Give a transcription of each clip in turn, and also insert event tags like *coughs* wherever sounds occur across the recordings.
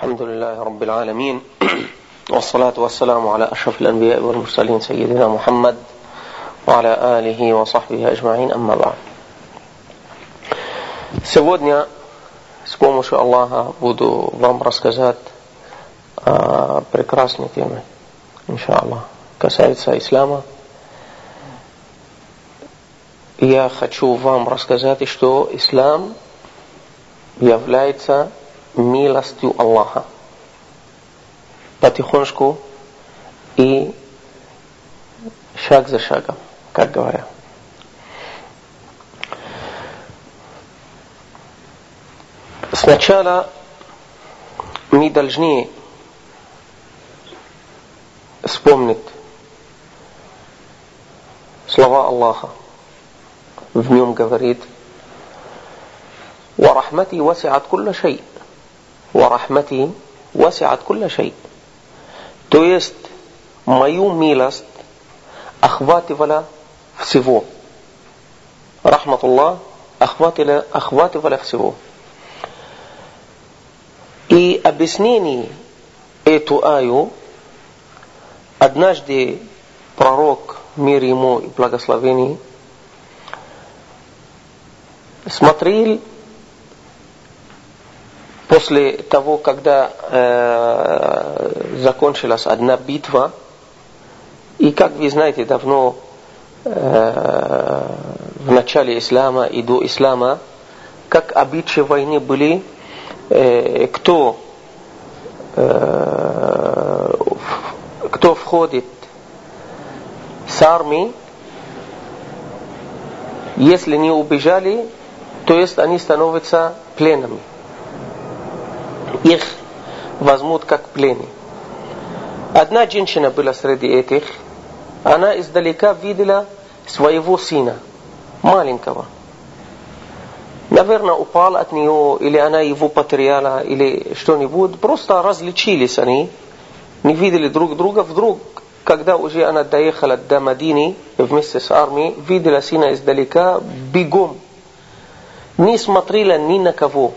الحمد لله رب العالمين *clears throat* والصلاة والسلام على أشرف الأنبياء والمرسلين سيدنا محمد وعلى آله وصحبه أجمعين أما بعد Сегодня с помощью Аллаха буду вам рассказать о прекрасной теме, иншаллах, касается ислама. Я хочу вам рассказать, что ислам является milostju Allaha. Потихонечку и шаг за шагом, как говорят. Сначала мы должны вспомнить слова Аллаха. В нем говорит «Ва рахмати васиат кулла шей». ورحمتي وسعت كل شيء то есть мою милость охватывала всего рахматуллах охватывала, охватывала всего и объяснение эту аю однажды пророк, мир ему и благословение, смотрел после того, когда э, закончилась одна битва, и как вы знаете, давно э, в начале ислама и до ислама, как обычаи войны были, э, кто, э, кто входит с армией, если не убежали, то есть они становятся пленными их возьмут как плены. Одна женщина была среди этих, она издалека видела своего сына, маленького. Наверное, упал от нее, или она его потеряла, или что-нибудь. Просто различились они, не видели друг друга. Вдруг, когда уже она доехала до Мадины вместе с армией, видела сына издалека бегом. Не смотрела ни на кого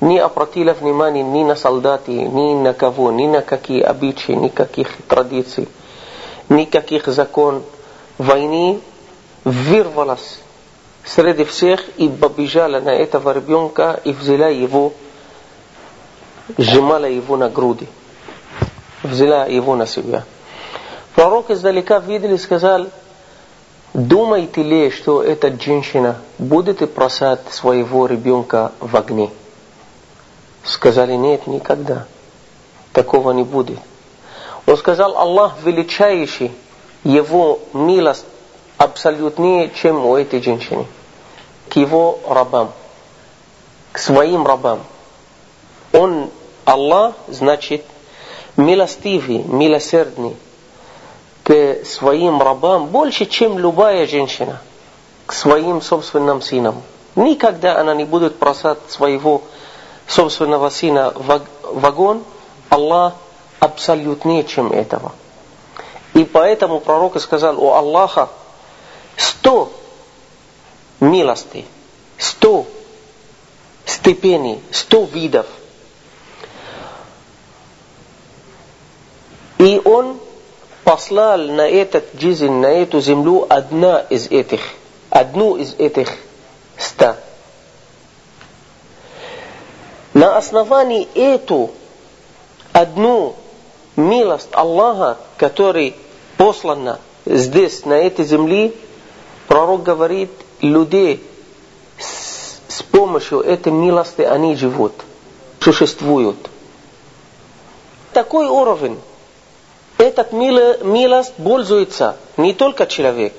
не обратила внимания ни на солдаты, ни на кого, ни на какие обычаи, никаких традиций, никаких закон войны, вырвалась среди всех и побежала на этого ребенка и взяла его, сжимала его на груди, взяла его на себя. Пророк издалека видел и сказал, думаете ли, что эта женщина будет бросать своего ребенка в огне? Сказали, нет, никогда. Такого не будет. Он сказал, Аллах величайший, его милость абсолютнее, чем у этой женщины. К его рабам, к своим рабам. Он, Аллах, значит, милостивый, милосердный к своим рабам больше, чем любая женщина к своим собственным сынам. Никогда она не будет просать своего собственного сына в огонь, Аллах абсолютнее, чем этого. И поэтому пророк сказал, у Аллаха сто милостей, сто степеней, сто видов. И он послал на этот жизнь, на эту землю одна из этих, одну из этих ста. На основании эту одну милость Аллаха, который послана здесь, на этой земле, пророк говорит, людей с, помощью этой милости они живут, существуют. Такой уровень, этот милость пользуется не только человек,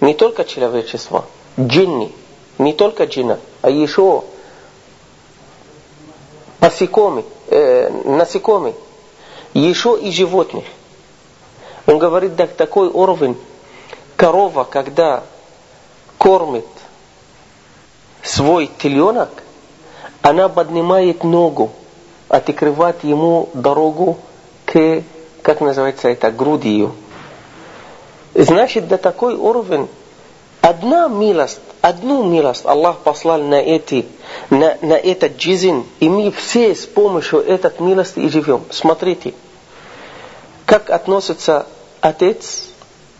не только человечество, джинни, не только джинна, а еще насекомых, э, насекомых, еще и животных. Он говорит, да, такой уровень, корова, когда кормит свой теленок, она поднимает ногу, открывает ему дорогу к, как называется это, грудью. Значит, до такой уровень Одна милость, одну милость Аллах послал на, эти, на, на этот джизин, и мы все с помощью этой милости и живем. Смотрите, как относится отец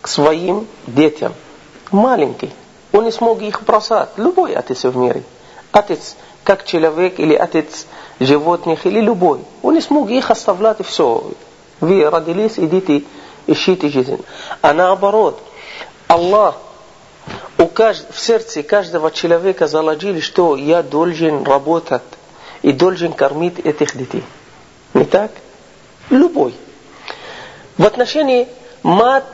к своим детям. Маленький. Он не смог их бросать. Любой отец в мире. Отец как человек или отец животных или любой. Он не смог их оставлять все. Вы родились, идите, ищите жизнь. А наоборот, Аллах кажд... в сердце каждого человека заложили, что я должен работать и должен кормить этих детей. Не так? Любой. В отношении мат,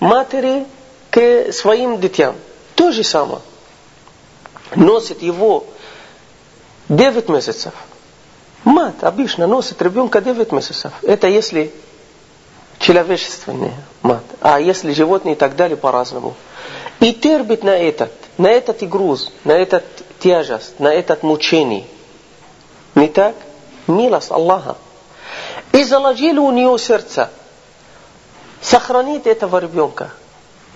матери к своим детям. То же самое. Носит его 9 месяцев. Мать обычно носит ребенка 9 месяцев. Это если человечественная мать. А если животные и так далее по-разному. И терпит на этот, на этот и груз, на этот тяжесть, на этот мучение. Не так? Милость Аллаха. И заложили у нее сердце. Сохранить этого ребенка.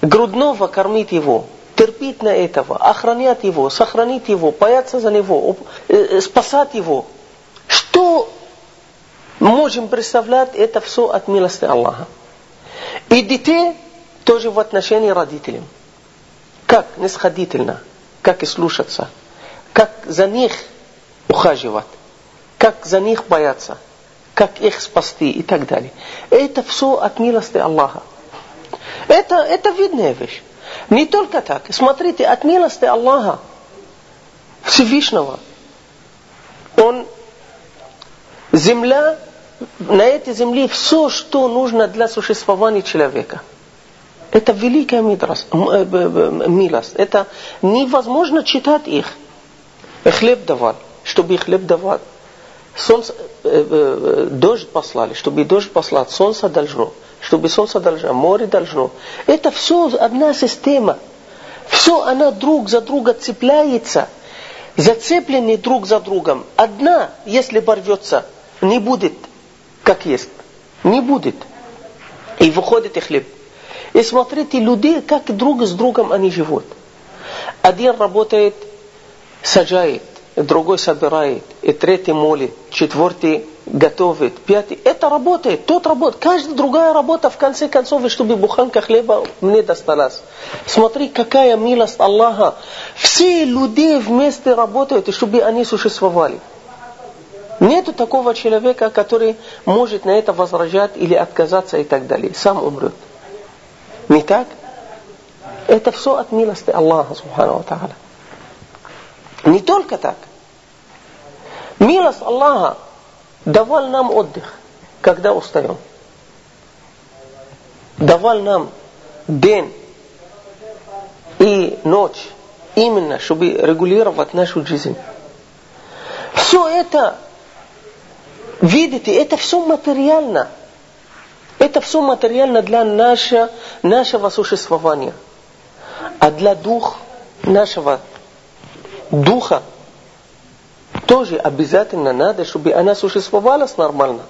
Грудного кормить его. Терпеть на этого. Охранять его. Сохранить его. Бояться за него. Э, спасать его. Что можем представлять, это все от милости Аллаха. И детей тоже в отношении родителям. Как нисходительно, как слушаться, как за них ухаживать, как за них бояться, как их спасти и так далее. Это все от милости Аллаха. Это, это видная вещь. Не только так. Смотрите, от милости Аллаха Всевышнего. Он, земля, на этой земле все, что нужно для существования человека – это великая милость. милость. Это невозможно читать их. Хлеб давал, чтобы хлеб давал. Солнце, дождь послали, чтобы дождь послать, солнце должно, чтобы солнце должно, море должно. Это все одна система. Все она друг за друга цепляется. Зацеплены друг за другом. Одна, если порвется, не будет, как есть. Не будет. И выходит и хлеб. И смотрите, люди, как друг с другом они живут. Один работает, сажает, другой собирает, и третий молит, четвертый готовит, пятый. Это работает, тот работает. Каждая другая работа, в конце концов, чтобы буханка хлеба мне досталась. Смотри, какая милость Аллаха. Все люди вместе работают, чтобы они существовали. Нету такого человека, который может на это возражать или отказаться и так далее. Сам умрет. Не так? Это все от милости Аллаха, Субхану Тааля. Не только так. Милость Аллаха давал нам отдых, когда устаем. Давал нам день и ночь, именно, чтобы регулировать нашу жизнь. Все это, видите, это все материально – это все материально для нашего, нашего существования. А для дух нашего духа тоже обязательно надо, чтобы она существовала нормально.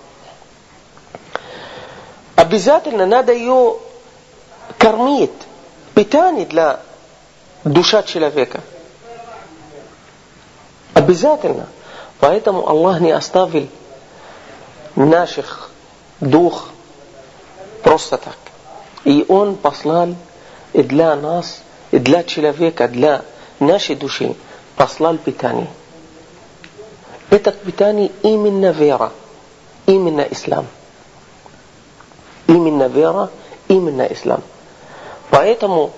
Обязательно надо ее кормить, питание для душа человека. Обязательно. Поэтому Аллах не оставил наших дух Просто так. И Он послал и для нас, и для человека, для нашей души послал питание. Это питание именно вера, именно ислам. Именно вера, именно ислам. Поэтому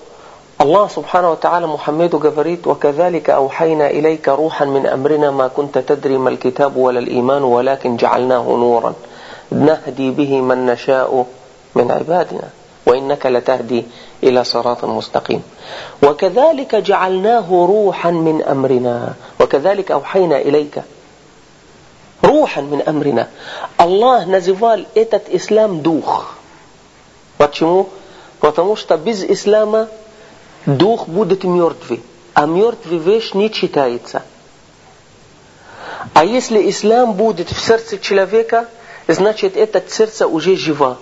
الله سبحانه وتعالى محمد говорит وكذلك أوحينا إليك روحا من أمرنا ما كنت تدري ما الكتاب ولا الإيمان ولكن جعلناه نورا نهدي به من نشاء من عبادنا وإنك لتهدي إلى صراط مستقيم وكذلك جعلناه روحا من أمرنا وكذلك أوحينا إليك روحا من أمرنا الله называл этот ислам дух. Почему? Потому что без ислама дух будет мертвый, а мертвый вещь не читается. А если ислам будет в сердце человека, значит это сердце уже живо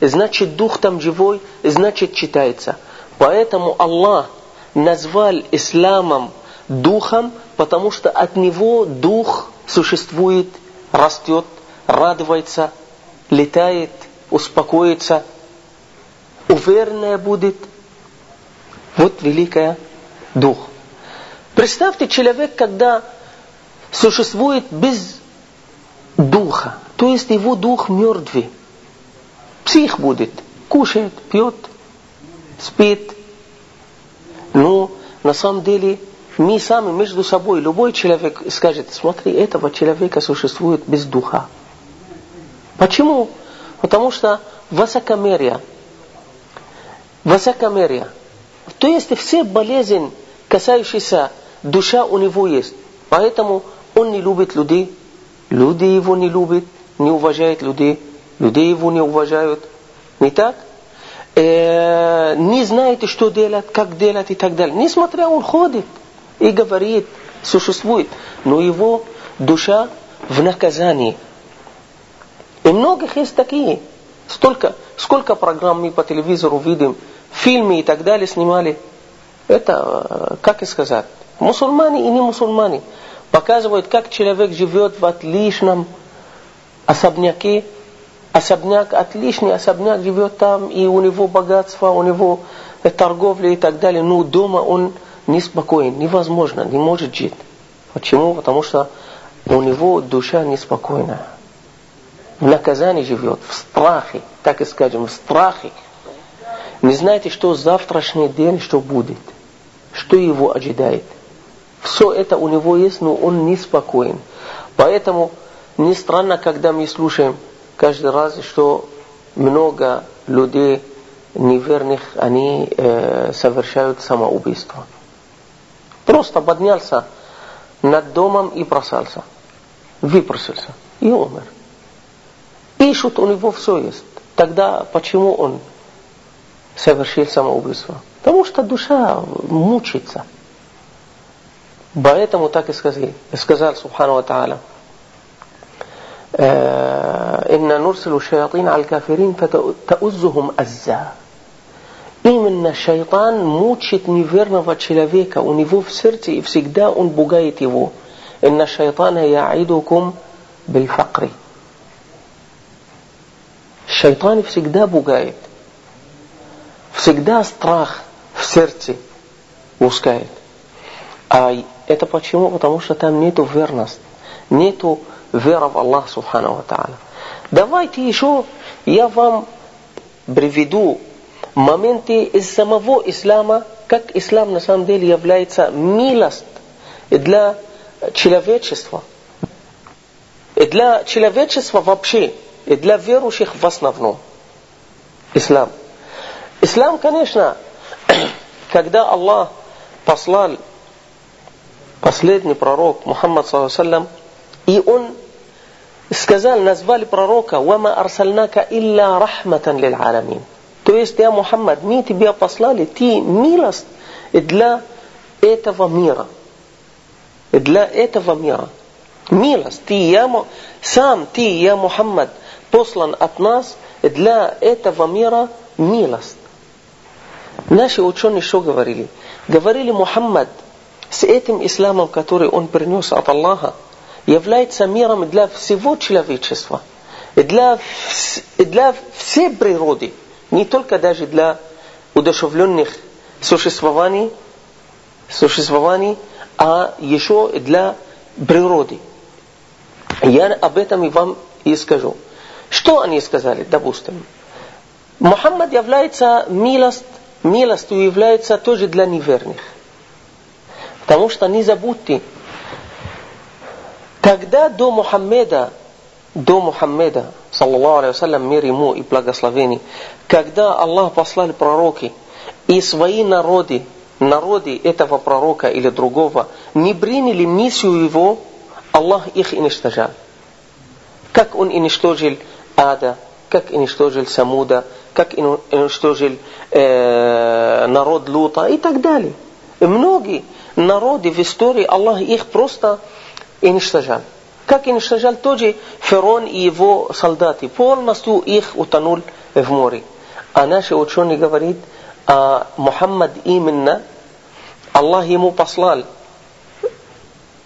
Значит дух там живой, значит читается. Поэтому Аллах назвал исламом духом, потому что от него дух существует, растет, радуется, летает, успокоится, уверенная будет. Вот великая дух. Представьте человек, когда существует без духа, то есть его дух мертвый. Псих будет, кушает, пьет, спит. Ну, на самом деле, мы сами между собой, любой человек скажет, смотри, этого человека существует без духа. Почему? Потому что высокомерие, высокомерие, то есть все болезни, касающиеся душа у него есть. Поэтому он не любит людей, люди его не любят, не уважают людей, людей его не уважают. Не так? Э, не знает, что делать, как делать и так далее. Несмотря он ходит и говорит, существует, но его душа в наказании. И многих есть такие. Столько, сколько программ мы по телевизору видим, фильмы и так далее снимали. Это, э, как и сказать, мусульмане и не мусульмане показывают, как человек живет в отличном особняке, особняк, отличный особняк живет там, и у него богатство, у него торговля и так далее, но дома он неспокоен, невозможно, не может жить. Почему? Потому что у него душа неспокойная. В наказании живет, в страхе, так и скажем, в страхе. Не знаете, что завтрашний день, что будет, что его ожидает. Все это у него есть, но он неспокоен. Поэтому не странно, когда мы слушаем каждый раз, что много людей неверных, они э, совершают самоубийство. Просто поднялся над домом и бросался. Выпросился и умер. Ищут, у него все есть. Тогда почему он совершил самоубийство? Потому что душа мучится. Поэтому так и сказал, сказал Субхану Тааля. إن نرسل الشياطين على الكافرين فتؤزهم أزا Именно шайтан мучит неверного человека. У него в сердце и всегда он пугает его. إن الشيطان يعيدكم بالفقر. Шайтан всегда пугает. Всегда страх в сердце пускает. А это почему? Потому что там нету верности, нету веры в Аллах Субхану Тааля. Давайте еще я вам приведу моменты из самого ислама, как ислам на самом деле является милость для человечества. И для человечества вообще, и для верующих в основном. Ислам. Ислам, конечно, *clears throat* когда Аллах послал последний пророк Мухаммад саллаллаху и он сказал, назвали пророка «Вама арсальнака илля рахматан лил аламин». То есть, я Мухаммад, мы тебя послали, ты милость для этого мира. Для этого мира. Милость. Ты, я, сам ты, я Мухаммад, послан от нас для этого мира милость. Наши ученые что говорили? Говорили, Мухаммад – с этим исламом, который он принес от Аллаха, является миром для всего человечества, для, для всей природы, не только даже для удушевленных существований, существований, а еще для природы. Я об этом и вам и скажу. Что они сказали, допустим? Мухаммад является милость, милостью является тоже для неверных. Потому что не забудьте, когда до Мухаммеда, до Мухаммеда, саллаллаху алейхи вассалям, мир ему и благословение, когда Аллах послал пророки и свои народы, народы этого пророка или другого, не приняли миссию его, Аллах их уничтожал. Как он уничтожил Ада, как уничтожил Самуда, как уничтожил э, народ Лута и так далее. Многие народы в истории Аллах их просто уничтожал. Как уничтожал тоже Ферон и его солдаты. Полностью их утонул в море. А наши ученые говорят, а Мухаммад именно Аллах ему послал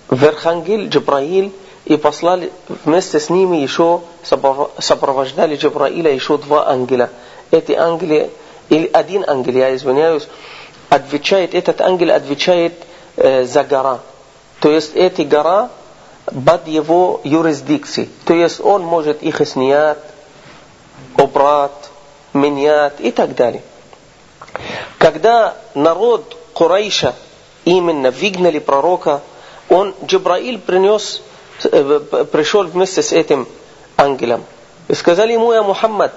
в Архангель Джабраиль и послали вместе с ними еще сопровождали Джабраиля еще два ангела. Эти ангелы, или один ангел, я извиняюсь, отвечает, этот ангел отвечает э, за гора. То есть эти гора под его юрисдикции. То есть он может их снять, убрать, менять и так далее. Когда народ Курайша именно выгнали пророка, он, Джабраиль принес, пришел вместе с этим ангелом. И сказали ему, я Мухаммад,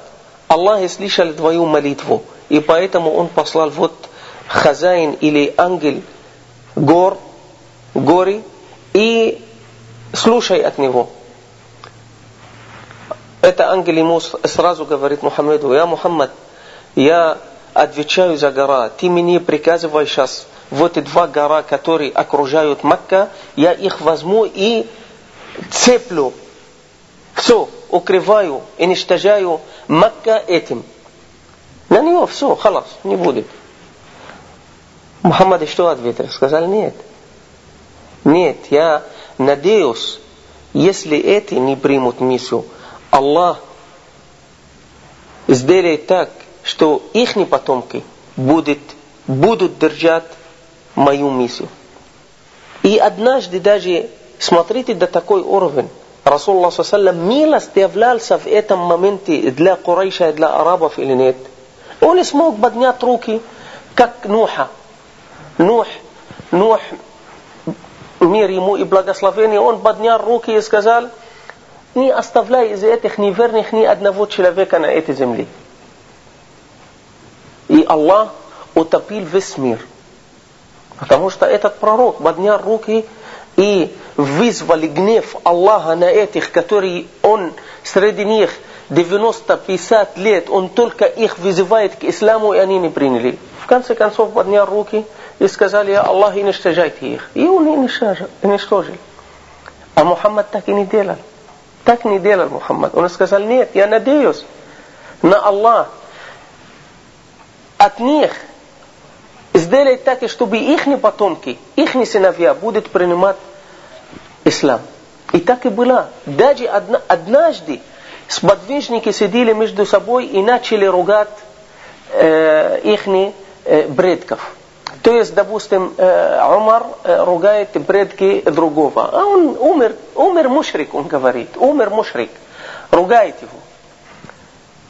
Аллах слышал твою молитву, и поэтому он послал вот хозяин или ангел гор, гори, и слушай от него. Это ангел ему сразу говорит Мухаммеду, я Мухаммад, я отвечаю за гора, ты мне приказывай сейчас вот эти два гора, которые окружают Макка, я их возьму и цеплю, все, укрываю, уничтожаю Макка этим. На нее все, халас, не будет. Мухаммад что ответил? Сказал, нет. Нет, я надеюсь, если эти не примут миссию, Аллах сделает так, что их потомки будут, будут держать мою миссию. И однажды даже, смотрите до такой уровень, Расулла саллам милость являлся в этом моменте для Курайша и для арабов или нет. Он смог поднять руки, как Нуха. Нух, Нух, мир ему и благословение, он поднял руки и сказал, не оставляй из этих неверных ни одного человека на этой земле. И Аллах утопил весь мир. Потому что этот пророк поднял руки и вызвали гнев Аллаха на этих, которые он среди них 90-50 лет, он только их вызывает к исламу, и они не приняли. В конце концов поднял руки и сказали, я Аллах, уничтожайте их. И он уничтожил. А Мухаммад так и не делал. Так не делал Мухаммад. Он сказал, нет, я надеюсь на Аллах. От них сделать так, чтобы их потомки, их сыновья будут принимать ислам. И так и было. Даже однажды сподвижники сидели между собой и начали ругать э, их э, предков. То есть, допустим, э, Умар э, ругает предки другого. А он умер, умер мушрик, он говорит. Умер мушрик. Ругает его.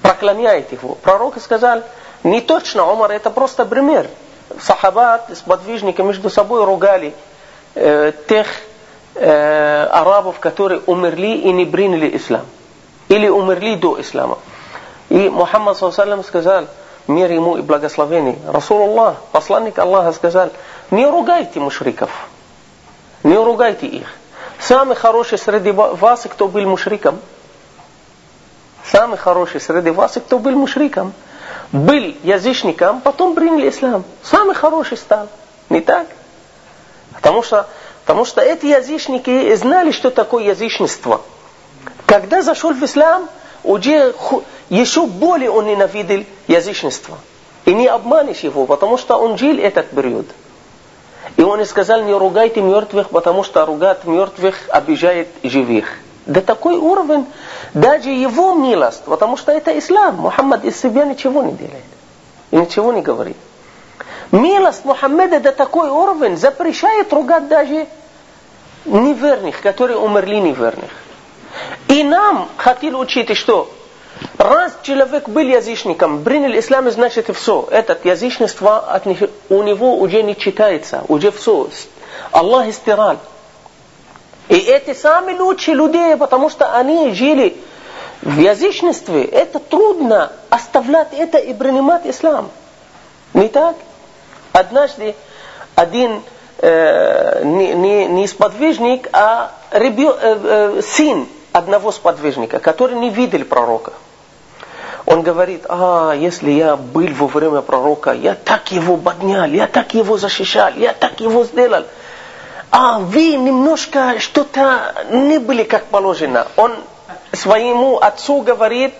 Проклоняет его. Пророк сказал, не точно, Умар, это просто пример. Сахабат, сподвижники между собой ругали э, тех э, арабов, которые умерли и не приняли ислам. Или умерли до ислама. И Мухаммад сказал, мир ему и благословение. Расулуллах, посланник Аллаха сказал, не ругайте мушриков, не ругайте их. Самый хороший среди вас, кто был мушриком, самый хороший среди вас, кто был мушриком, был язычником, потом приняли ислам. Самый хороший стал. Не так? Потому что, потому что эти язычники знали, что такое язычество. Когда зашел в ислам, уже еще более он ненавидел язычество. И не обманешь его, потому что он жил этот период. И он сказал, не ругайте мертвых, потому что ругать мертвых обижает живых. До такой уровень, даже его милость, потому что это ислам. Мухаммад из себя ничего не делает. И ничего не говорит. Милость Мухаммеда до такой уровень запрещает ругать даже неверных, которые умерли неверных. И нам хотели учить, что раз человек был язычником, принял ислам, значит все. Этот язычество от них, у него уже не читается, уже все. Аллах истирал. И эти самые лучшие люди, потому что они жили в язычестве, это трудно оставлять это и принимать ислам. Не так? Однажды один э, не, не, не сподвижник, а ребё, э, э, сын одного сподвижника, который не видел пророка. Он говорит, а, если я был во время пророка, я так его поднял, я так его защищал, я так его сделал. А вы немножко что-то не были как положено. Он своему отцу говорит,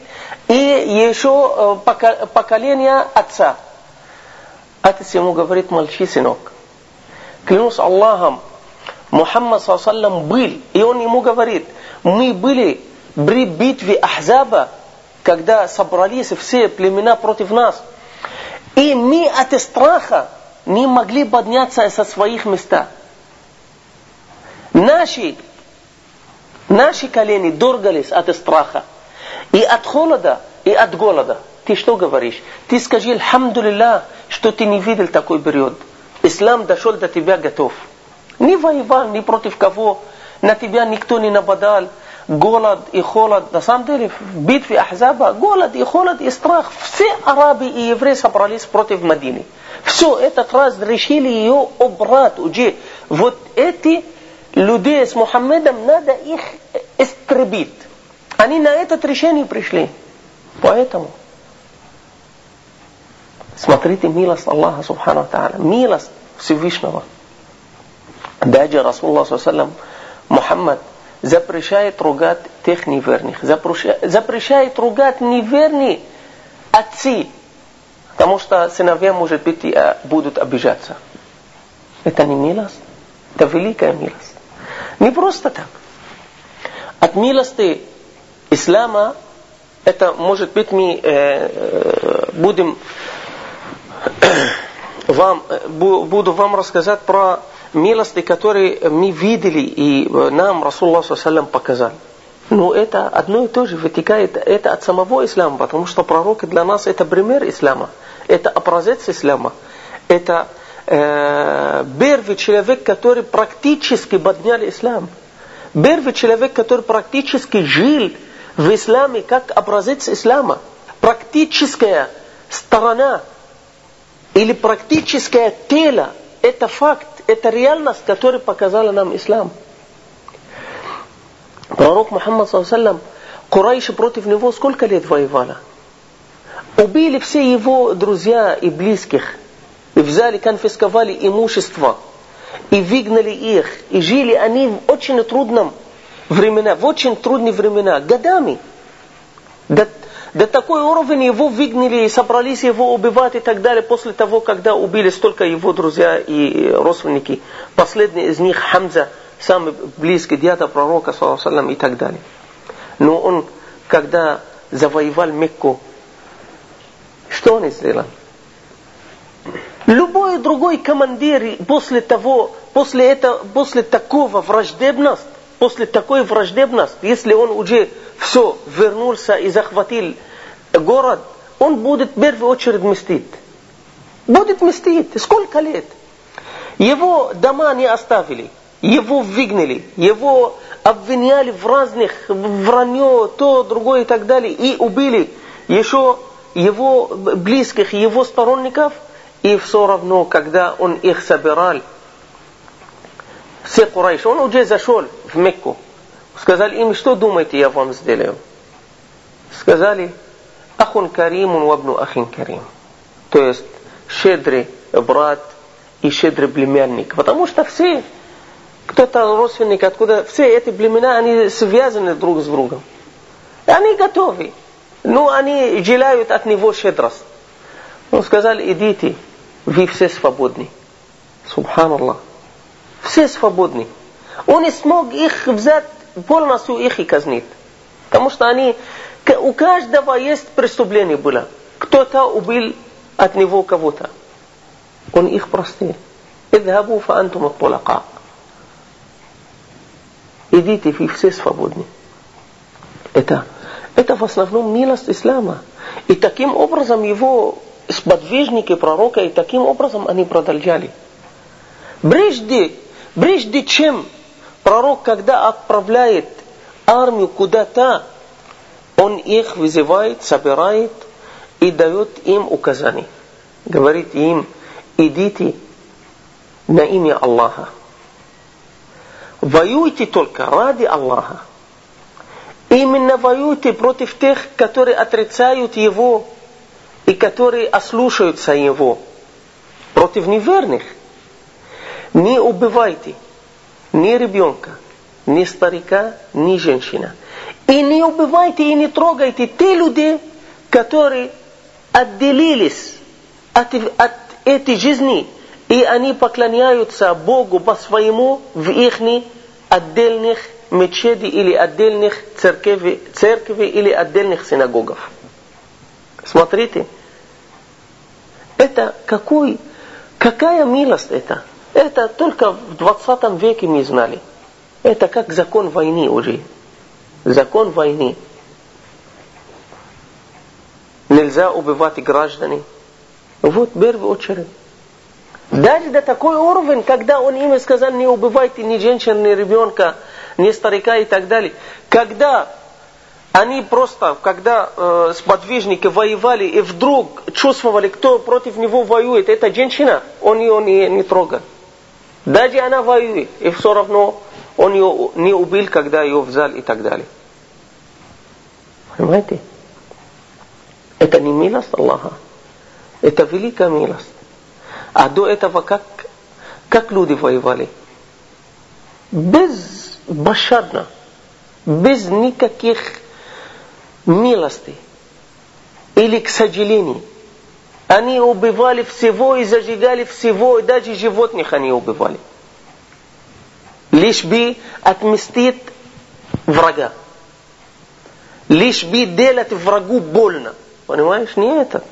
и еще поколение отца. Отец ему говорит, молчи, сынок. клянусь Аллахом, Мухаммад саллаллаху был, и он ему говорит, мы были при битве Ахзаба, когда собрались все племена против нас, и мы от страха не могли подняться со своих мест. Наши, наши колени дергались от страха, и от холода, и от голода. Ты что говоришь? Ты скажи, Алхамдулилlah, что ты не видел такой период. Ислам дошел до тебя готов. Не воевал ни против кого, на тебя никто не нападал. Голод и холод. На самом деле, в битве Ахзаба голод и холод и страх. Все арабы и евреи собрались против Мадины. Все этот раз решили ее убрать уже. Вот эти люди с Мухаммедом надо их истребить. Они на это решение пришли. Поэтому смотрите милость Аллаха Субхану Тааля, милость Всевышнего. Даже Расулла Мухаммад запрещает ругать тех неверных, запрещает ругать неверные отцы, потому что сыновья, может быть, будут обижаться. Это не милость, это великая милость. Не просто так. От милости ислама это, может быть, мы э, будем *coughs* вам, буду вам рассказать про милости, которые мы видели и нам Расулла Саллам показал. Но это одно и то же вытекает это от самого ислама, потому что пророк для нас это пример ислама, это образец ислама, это э, первый человек, который практически поднял ислам, первый человек, который практически жил в исламе как образец ислама, практическая сторона или практическое тело, это факт, это реальность, которую показала нам ислам. Пророк Мухаммад саллаллаху Курайши против него сколько лет воевала? Убили все его друзья и близких. И взяли, конфисковали имущество. И выгнали их. И жили они в очень трудном времена, в очень трудные времена, годами. До, до такой уровень его выгнали и собрались его убивать и так далее, после того, когда убили столько его друзья и родственники. Последний из них Хамза, самый близкий дядя пророка, саллаллаху и так далее. Но он, когда завоевал Мекку, что он сделал? Любой другой командир после того, после, этого, после такого враждебности, после такой враждебности, если он уже все вернулся и захватил город, он будет в первую очередь мстить. Будет мстить. Сколько лет? Его дома не оставили. Его выгнали. Его обвиняли в разных вранье, то, другое и так далее. И убили еще его близких, его сторонников. И все равно, когда он их собирал, все Курайш, он уже зашел в Мекку. Сказали им, что думаете, я вам сделаю? Сказали, ахун карим, вабну ахин карим. То есть, щедрый брат и щедрый племянник. Потому что все, кто-то родственник, откуда, все эти племена, они связаны друг с другом. И они готовы. Ну, они желают от него щедрость. Он сказал, идите, вы все свободны. Субханаллах. Все свободны. Он не смог их взять полностью их и казнит. Потому что они, у каждого есть преступление было. Кто-то убил от него кого-то. Он их простил. Идхабу фаантум аттулака. Идите, вы все свободны. Это, это в основном милость ислама. И таким образом его сподвижники пророка, и таким образом они продолжали. Прежде, прежде чем пророк, когда отправляет армию куда-то, он их вызывает, собирает и дает им указания. Говорит им, идите на имя Аллаха. Воюйте только ради Аллаха. Именно воюйте против тех, которые отрицают Его и которые ослушаются Его. Против неверных. Не убивайте ни ребенка, ни старика, ни женщина. И не убивайте и не трогайте те люди, которые отделились от, от этой жизни И они поклоняются Богу по-своему в их отдельных мечети или отдельных церкви, церкви или отдельных синагогов. Смотрите, это какой, какая милость это? Это только в 20 веке мы знали. Это как закон войны уже. Закон войны. Нельзя убивать граждане. Вот в первую очередь. Даже до такой уровень, когда он им сказал, не убивайте ни женщин, ни ребенка, ни старика и так далее. Когда они просто, когда э, сподвижники воевали и вдруг чувствовали, кто против него воюет, это женщина, он ее не, не трогал. Даже она воюет, и все равно он ее не убил, когда ее взял и так далее. Понимаете? Это не милость Аллаха. Это великая милость. А до этого как, как люди воевали? Без башадно, без никаких милостей. Или к сожалению. Они убивали всего и зажигали всего, и даже животных они убивали. Лишь бы отмстить врага. Лишь бы делать врагу больно. Понимаешь? Не это.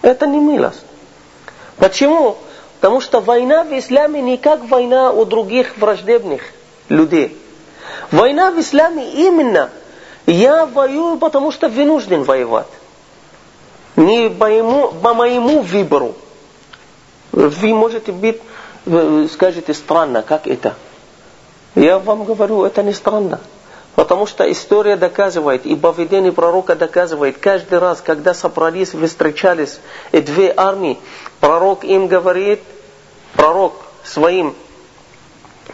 Это не милость. Почему? Потому что война в исламе не как война у других враждебных людей. Война в исламе именно я воюю, потому что вынужден воевать. Не по моему, по моему выбору. Вы можете быть, скажете, странно, как это? Я вам говорю, это не странно. Потому что история доказывает, и поведение пророка доказывает, каждый раз, когда собрались, встречались, и две армии, пророк им говорит, пророк своим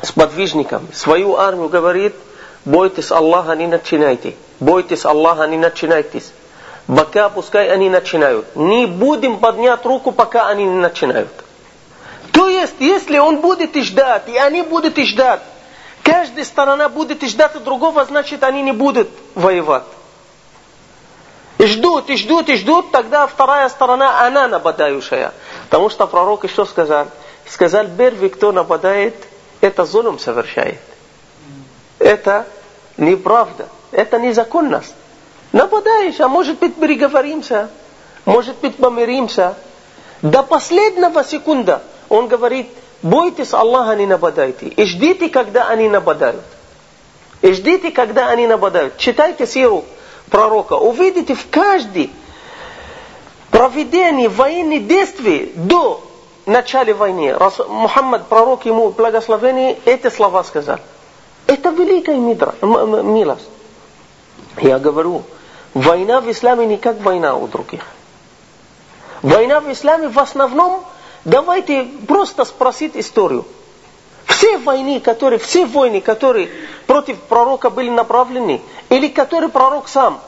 сподвижникам, свою армию говорит, бойтесь Аллаха, не начинайте. Бойтесь Аллаха, не начинайтесь. Пока пускай они начинают. Не будем поднять руку, пока они не начинают. То есть, если он будет ждать, и они будут ждать, Каждая сторона будет ждать другого, значит они не будут воевать. Ждут, и ждут, и ждут, тогда вторая сторона, она нападающая. Потому что пророк еще сказал, сказал, первый, кто нападает, это зулум совершает. Это неправда, это незаконность. Нападаешь, а может быть переговоримся, может быть помиримся. До последнего секунда он говорит, Бойтесь Аллаха, не нападайте. И ждите, когда они нападают. И ждите, когда они нападают. Читайте сиру пророка. Увидите в каждой проведении военных действий до начала войны. Мухаммад, пророк ему благословение, эти слова сказал. Это великая милость. Я говорю, война в исламе не как война у других. Война в исламе в основном Давайте просто спросить историю. Все войны, которые, все войны, которые против пророка были направлены, или которые пророк сам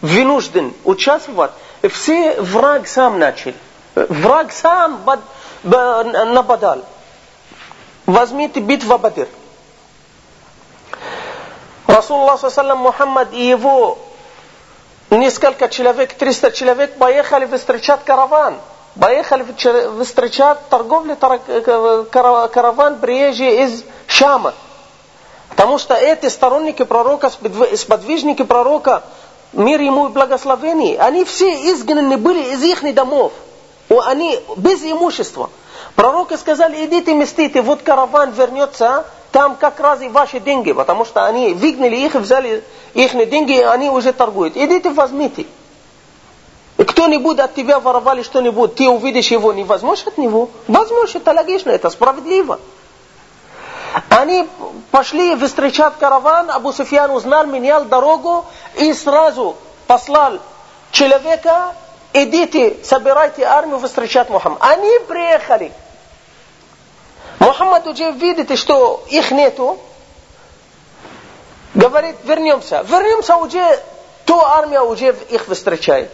вынужден участвовать, все враг сам начал. Враг сам нападал. Возьмите битва Бадр. Расулуллах Мухаммад и его несколько человек, 300 человек поехали встречать караван – поехали встречать торговли караван приезжие из Шама. Потому что эти сторонники пророка, сподвижники пророка, мир ему и благословение, они все изгнаны были из их домов. Они без имущества. Пророки сказали, идите местите, вот караван вернется, там как раз и ваши деньги, потому что они выгнали их, взяли их деньги, они уже торгуют. Идите возьмите. Кто-нибудь от тебя воровали что-нибудь, ты увидишь его, не возьмешь от него? Возьмешь, это логично, это справедливо. Они пошли встречать караван, Абу Суфьян узнал, менял дорогу и сразу послал человека, идите, собирайте армию встречать Мухаммад. Они приехали. Мухаммад уже видит, что их нету. Говорит, вернемся. Вернемся уже, то армия уже их встречает.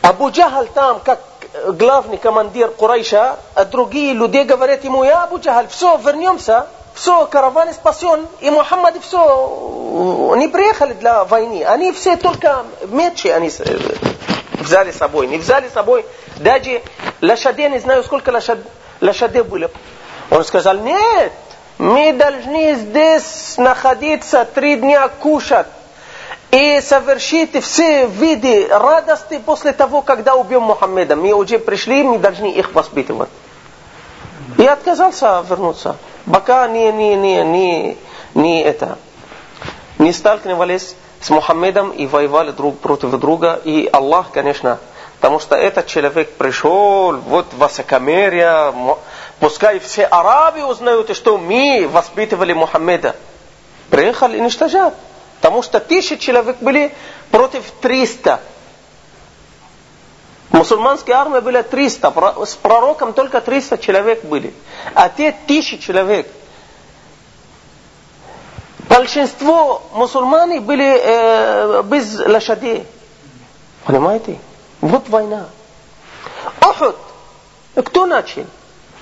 Абу Джахал там, как главный командир Курайша, а другие люди говорят ему, я Абу Джахал, все, вернемся, все, караван спасен, и Мухаммад все, не приехали для войны, они все только мечи они взяли с собой, не взяли с собой Даже лошадей, не знаю, сколько лошад, лошадей были. Он сказал, нет, мы должны здесь находиться три дня кушать и совершить все виды радости после того, когда убьем Мухаммеда. Мы уже пришли, мы должны их воспитывать. И отказался вернуться. Пока не, не, не, не, не это, не сталкивались с Мухаммедом и воевали друг против друга. И Аллах, конечно, потому что этот человек пришел, вот высокомерие, пускай все арабы узнают, что мы воспитывали Мухаммеда. Приехали уничтожать. Потому что тысячи человек были против 300. Мусульманская армия была 300, с пророком только 300 человек были. А те тысячи человек. Большинство мусульман были э, без лошадей. Понимаете? Вот война. Ухуд. Кто начал?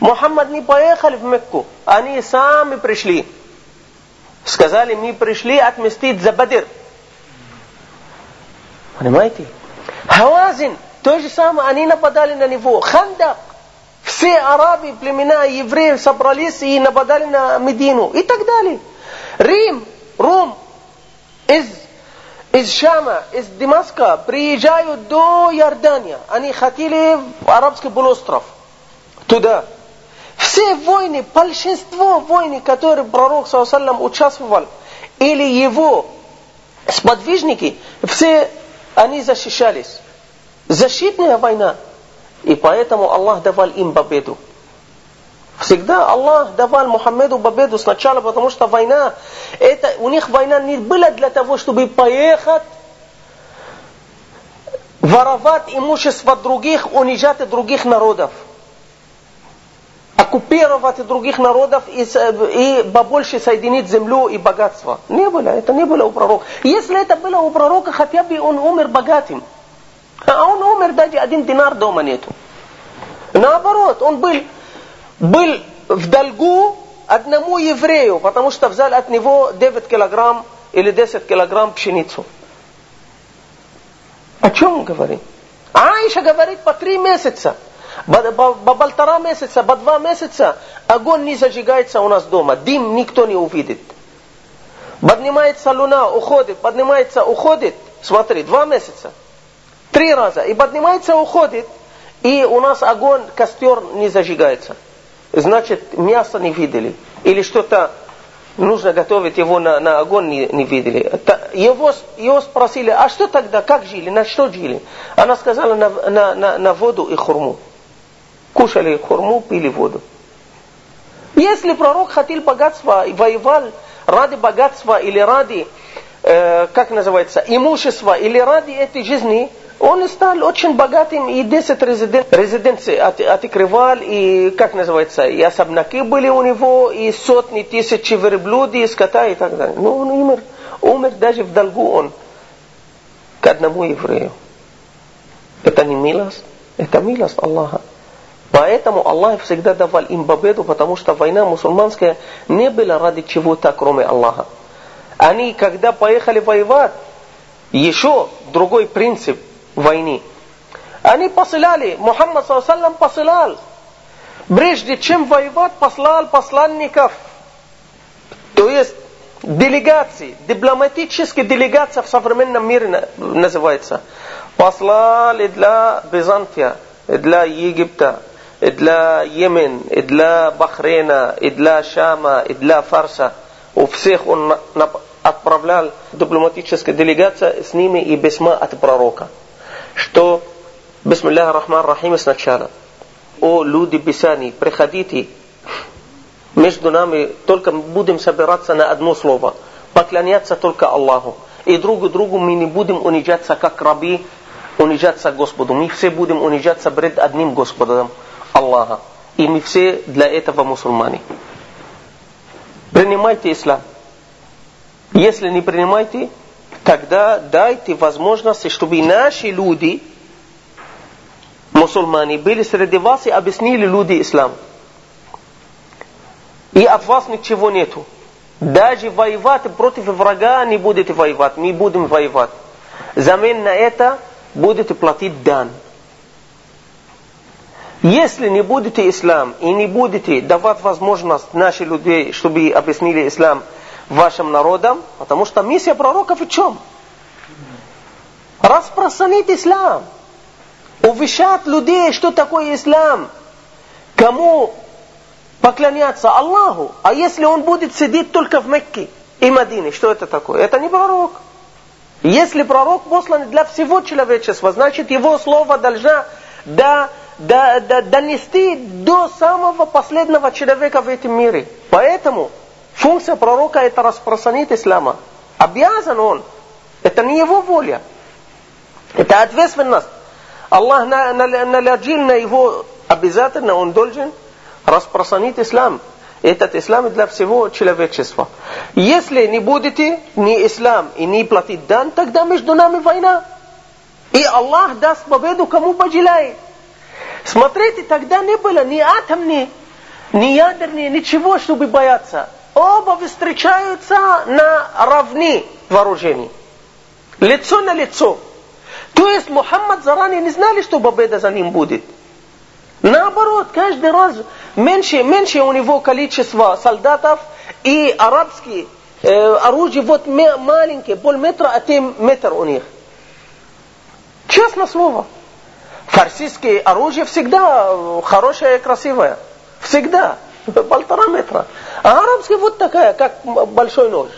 Мухаммад не поехал в Мекку. Они сами пришли. Сказали, мы пришли отмстить за Бадр. Понимаете? Хавазин, то же самое, они нападали на него. Хандак. Все арабы, племена, евреи собрались и нападали на Медину. И так далее. Рим, Ром, из, из Шама, из Дамаска приезжают до Иордания. Они хотели в арабский полуостров. Туда. Все войны, большинство войн, которые пророк саллаллаху участвовал, или его сподвижники, все они защищались. Защитная война. И поэтому Аллах давал им победу. Всегда Аллах давал Мухаммеду победу сначала, потому что война, это, у них война не была для того, чтобы поехать, воровать имущество других, унижать других народов оккупировать других народов и, и побольше соединить землю и богатство. Не было, это не было у пророка. Если это было у пророка, хотя бы он умер богатым. А он умер, даже один динар дома нету. Наоборот, он был, был в долгу одному еврею, потому что взял от него 9 килограмм или 10 килограмм пшеницу. О чем говорит? Аиша говорит по три месяца. По полтора месяца, по два месяца огонь не зажигается у нас дома, дым никто не увидит. Поднимается луна, уходит, поднимается, уходит. Смотри, два месяца. Три раза. И поднимается, уходит. И у нас огонь, костер не зажигается. Значит, мясо не видели. Или что-то нужно готовить его на, на огонь не, не видели. Его, его спросили, а что тогда, как жили, на что жили? Она сказала, на, на, на, на воду и хурму кушали хурму, пили воду. Если пророк хотел богатства и воевал ради богатства или ради, э, как называется, имущества или ради этой жизни, он стал очень богатым и 10 резиден, резиденций от, открывал, и, как называется, и особняки были у него, и сотни тысяч верблюдей, и скота и так далее. Но он умер, умер даже в долгу он к одному еврею. Это не милость, это милость Аллаха. Поэтому Аллах всегда давал им победу, потому что война мусульманская не была ради чего-то, кроме Аллаха. Они, когда поехали воевать, еще другой принцип войны. Они посылали, Мухаммад саллаллаху посылал. Прежде чем воевать, послал посланников. То есть делегации, дипломатические делегации в современном мире называется. Послали для Византия, для Египта, для Йемен, для Бахрейна, для Шама, для Фарса. У всех он отправлял дипломатическая делегация с ними и письма от пророка. Что, Бисмиллах Рахман Рахим сначала. О люди Писаний, приходите, между нами только будем собираться на одно слово. Поклоняться только Аллаху. И друг другу мы не будем унижаться, как раби, унижаться Господу. Мы все будем унижаться пред одним Господом. Аллаха. И мы все для этого мусульмане. Принимайте ислам. Если не принимаете, тогда дайте возможность, чтобы наши люди, мусульмане, были среди вас и объяснили люди ислам. И от вас ничего нету. Даже воевать против врага не будете воевать, мы будем воевать. Замен на это будете платить дан. Если не будете ислам и не будете давать возможность нашим людей, чтобы объяснили ислам вашим народам, потому что миссия пророков в чем? Распространить ислам. Увещать людей, что такое ислам. Кому поклоняться Аллаху. А если он будет сидеть только в Мекке и Мадине, что это такое? Это не пророк. Если пророк послан для всего человечества, значит его слово должна до, до, до, донести до самого последнего человека в этом мире. Поэтому функция пророка это распространить ислама. Обязан он. Это не его воля. Это ответственность. Аллах наложил на его обязательно, он должен распространить ислам. Этот ислам для всего человечества. Если не будете ни ислам и не платить дан, тогда между нами война. И Аллах даст победу кому пожелает. Смотрите, тогда не было ни атомни, ни ядерни, ничего, чтобы бояться. Оба встречаются на равни вооружений. Лицо на лицо. То есть Мухаммад заранее не знали, что победа за ним будет. Наоборот, каждый раз меньше, меньше у него количество солдатов и арабские э, оружие вот маленькие, полметра, а тем метр у них. Честно слово. Фарсийские оружие всегда хорошее и красивое. Всегда. Полтора метра. А арабские вот такая, как большой нож.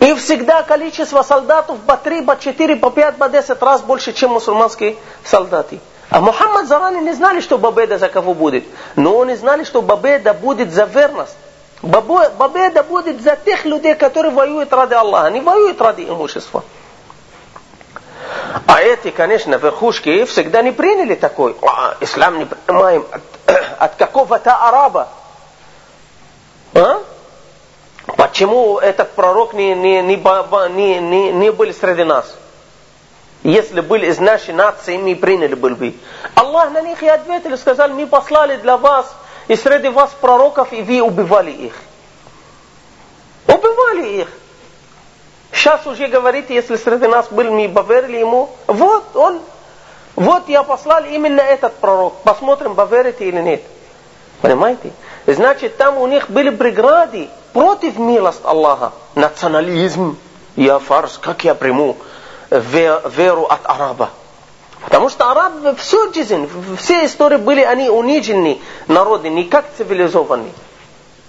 И всегда количество солдатов по три, по четыре, по пять, по десять раз больше, чем мусульманские солдаты. А Мухаммад заранее не знали, что победа за кого будет. Но они знали, что победа будет за верность. Победа будет за тех людей, которые воюют ради Аллаха, не воюют ради имущества. А эти, конечно, верхушки всегда не приняли такой. А, ислам не принимаем от, от какого-то араба. А? Почему этот пророк не, не, не, не, не, не был среди нас? Если были из нашей нации, мы приняли бы бы. Аллах на них и ответил, сказал, мы послали для вас и среди вас пророков, и вы убивали их. Убивали их. Сейчас уже говорите, если среди нас был, мы поверили ему. Вот он, вот я послал именно этот пророк. Посмотрим, поверите или нет. Понимаете? Значит, там у них были преграды против милость Аллаха. Национализм. Я фарс, как я приму? веру от араба. Потому что арабы все жизнь, все истории были они унижены народы, не как цивилизованные.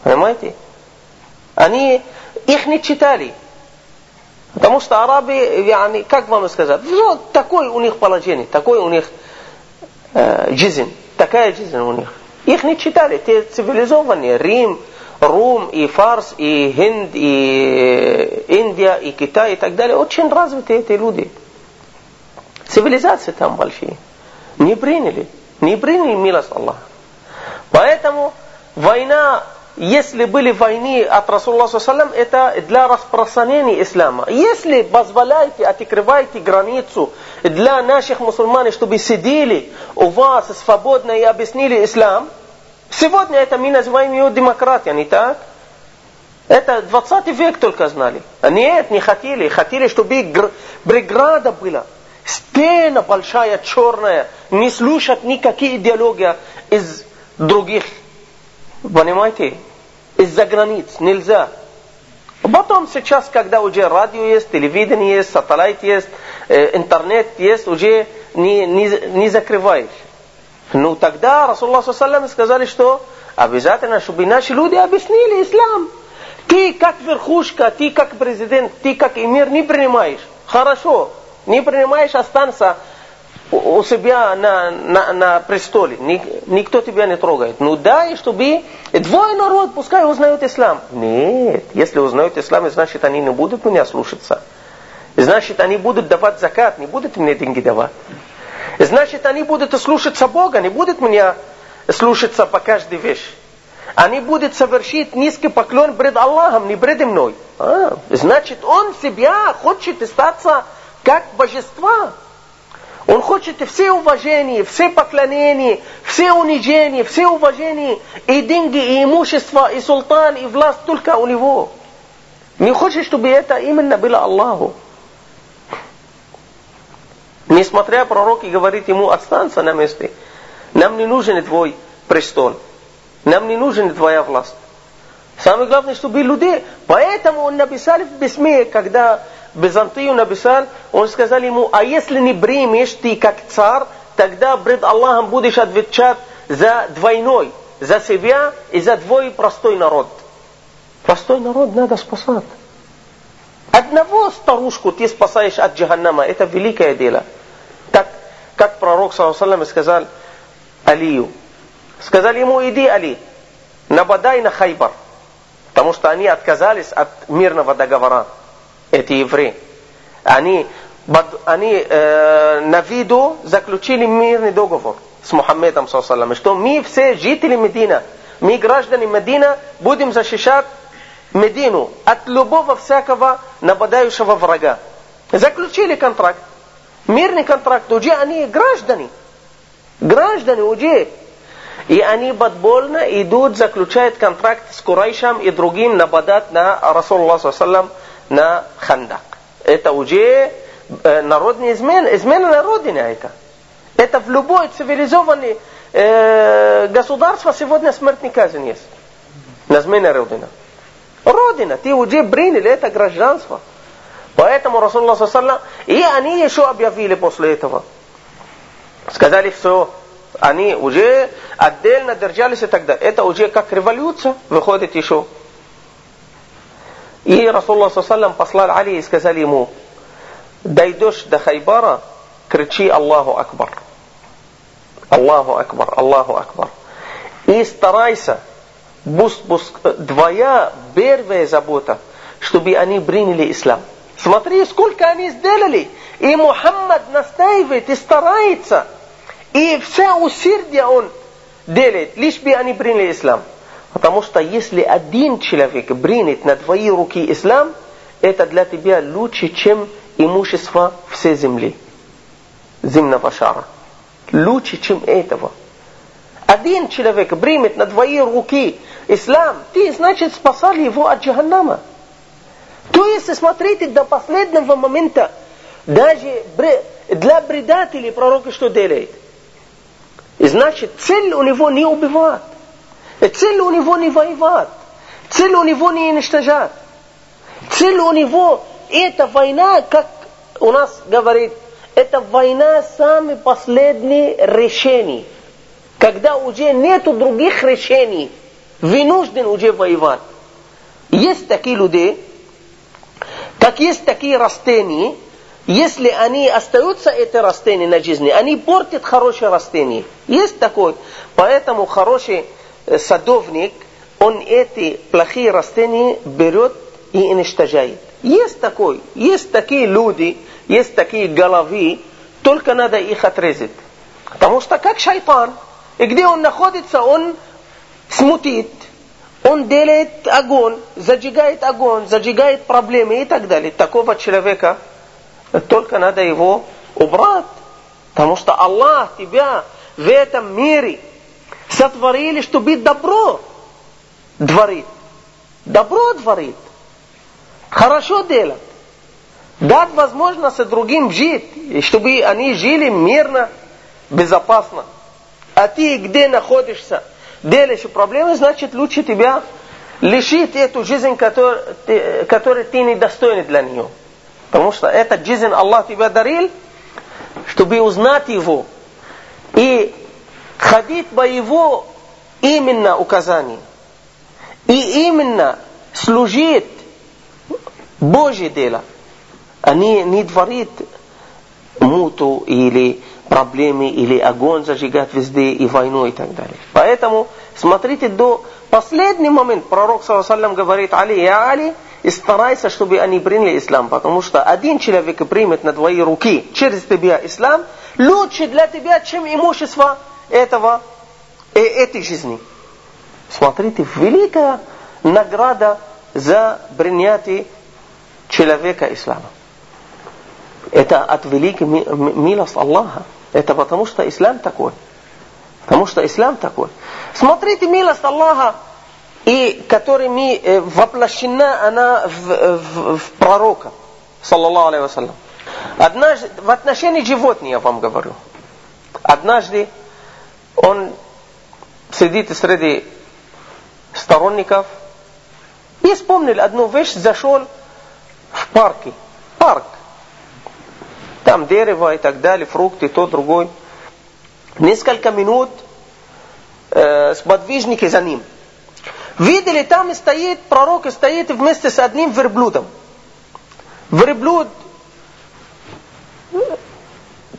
Понимаете? Они их не читали. Потому что арабы, yani, как вам сказать, вот такое у них положение, такое у них э, жизнь, такая жизнь у них. Их не читали, те цивилизованные, Рим, Рум, и Фарс, и Хинд, и Индия, и Китай, и так далее, очень развитые эти люди. Цивилизации там большие. Не приняли. Не приняли милость Аллаха. Поэтому война, если были войны от Расулла Саллам, это для распространения ислама. Если позволяете, открываете границу для наших мусульман, чтобы сидели у вас свободно и объяснили ислам, Сегодня это мы называем ее демократией, не так? Это 20 век только знали. Нет, не хотели. Хотели, чтобы бригада была. Стена большая, черная. Не слушать никакие идеологии из других. Понимаете? Из-за границ. Нельзя. Потом сейчас, когда уже радио есть, телевидение есть, сателлит есть, интернет есть, уже не, не, не закрываешь. Ну тогда Расулла сказали, что обязательно, чтобы наши люди объяснили ислам. Ты как верхушка, ты как президент, ты как эмир не принимаешь. Хорошо, не принимаешь, останься у себя на, на, на престоле. Никто тебя не трогает. Ну дай, чтобы двое народ, пускай узнают ислам. Нет, если узнают ислам, значит они не будут меня слушаться. Значит они будут давать закат, не будут мне деньги давать. Значит, они будут слушаться Бога, не будут меня слушаться по каждой вещи. Они будут совершить низкий поклон пред Аллахом, не пред мной. А, значит, он себя хочет остаться как божества. Он хочет все уважения, все поклонения, все унижения, все уважения, и деньги, и имущество, и султан, и власть только у него. Не хочет, чтобы это именно было Аллаху. Несмотря пророк и говорит ему, останься на месте. Нам не нужен твой престол. Нам не нужна твоя власть. Самое главное, чтобы люди... Поэтому он написал в письме, когда Византию написал, он сказал ему, а если не примешь ты как царь, тогда пред Аллахом будешь отвечать за двойной, за себя и за твой простой народ. Простой народ надо спасать. Одного старушку ты спасаешь от джаханнама, это великое дело. Так, как пророк, саллаху сказал Алию. Сказали ему, иди, Али, нападай на Хайбар. Потому что они отказались от мирного договора, эти евреи. Они, они э, на виду заключили мирный договор с Мухаммедом, что мы все жители Медина, мы граждане Медина будем защищать Медину от любого всякого нападающего врага. Заключили контракт. Мирный контракт. Уже они граждане. Граждане уже. И они подбольно идут, заключают контракт с Курайшем и другим нападать на Расулуллах саллам на Хандак. Это уже э, народная измена, измена на родине это. Это в любой цивилизованной э, государство сегодня смертный казнь есть. На смене родина. Родина, ты уже приняли это гражданство. Поэтому Расулуллах саллам, и они еще объявили после этого. Сказали все, они уже отдельно держались и далее. Это уже как революция выходит еще. И Расулла Саллам послал Али и сказали ему, дойдешь до Хайбара, кричи Аллаху Акбар. Аллаху Акбар, Аллаху Акбар. И старайся, пусть, пусть твоя первая забота, чтобы они приняли ислам. Смотри, сколько они сделали. И Мухаммад настаивает и старается – и все усердие он делает, лишь бы они приняли ислам. Потому что если один человек принят на твои руки ислам, это для тебя лучше, чем имущество всей земли, земного шара. Лучше, чем этого. Один человек примет на твои руки ислам, ты, значит, спасал его от джаханнама. То есть, смотрите, до последнего момента, даже для предателей пророка что делает – значит, цель у него не убивать. Цель у него не воевать. Цель у него не уничтожать. Цель у него это война, как у нас говорит, это война самых последних решений. Когда уже нету других решений, вынужден уже воевать. Есть такие люди, как есть такие растения, если они остаются, эти растения на жизни, они портят хорошее растение. Есть такой. Поэтому хороший э, садовник, он эти плохие растения берет и уничтожает. Есть такой. Есть такие люди, есть такие головы, только надо их отрезать. Потому что как шайтан, и где он находится, он смутит, он делает огонь, зажигает огонь, зажигает проблемы и так далее. Такого человека только надо его убрать. Потому что Аллах тебя в этом мире сотворили, чтобы добро творит. Добро творит. Хорошо делать. Дать возможность другим жить, и чтобы они жили мирно, безопасно. А ты где находишься, делаешь проблемы, значит лучше тебя лишить эту жизнь, которую ты, которой ты недостойный для нее. Потому что этот жизнь Аллах тебя дарил, чтобы узнать его и ходить по его именно указаниям. И именно служить Божье дело, а не, не творит муту или проблемы, или огонь зажигать везде, и войну и так далее. Поэтому смотрите до последний момент. Пророк, саллиллаху говорит, Али, я Али, и старайся, чтобы они приняли ислам, потому что один человек примет на твои руки через тебя ислам, лучше для тебя, чем имущество этого, э, этой жизни. Смотрите, великая награда за принятие человека ислама. Это от великой милости Аллаха. Это потому что ислам такой. Потому что ислам такой. Смотрите, милость Аллаха и которыми э, воплощена она в, в, в пророка, саллаллаху алейhi вассалям. Однажды, в отношении животных я вам говорю. Однажды он сидит среди сторонников и вспомнил одну вещь, зашел в парке, парк, там дерево и так далее, фрукты, то, другой. Несколько минут э, сподвижники за ним. Видели, там стоит пророк, стоит вместе с одним верблюдом. Верблюд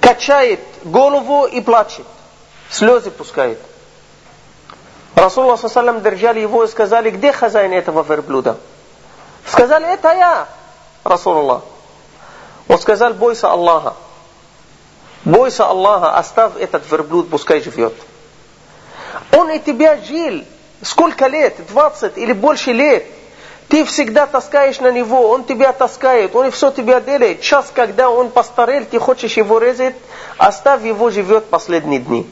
качает голову и плачет, слезы пускает. Расулла саллам держали его и сказали, где хозяин этого верблюда? Сказали, это я, Расулуллах. Он сказал, бойся Аллаха. Бойся Аллаха, оставь этот верблюд, пускай живет. Он и тебя жил сколько лет, 20 или больше лет. Ты всегда таскаешь на него, он тебя таскает, он все тебя делает. Час, когда он постарел, ты хочешь его резать, оставь его живет последние дни.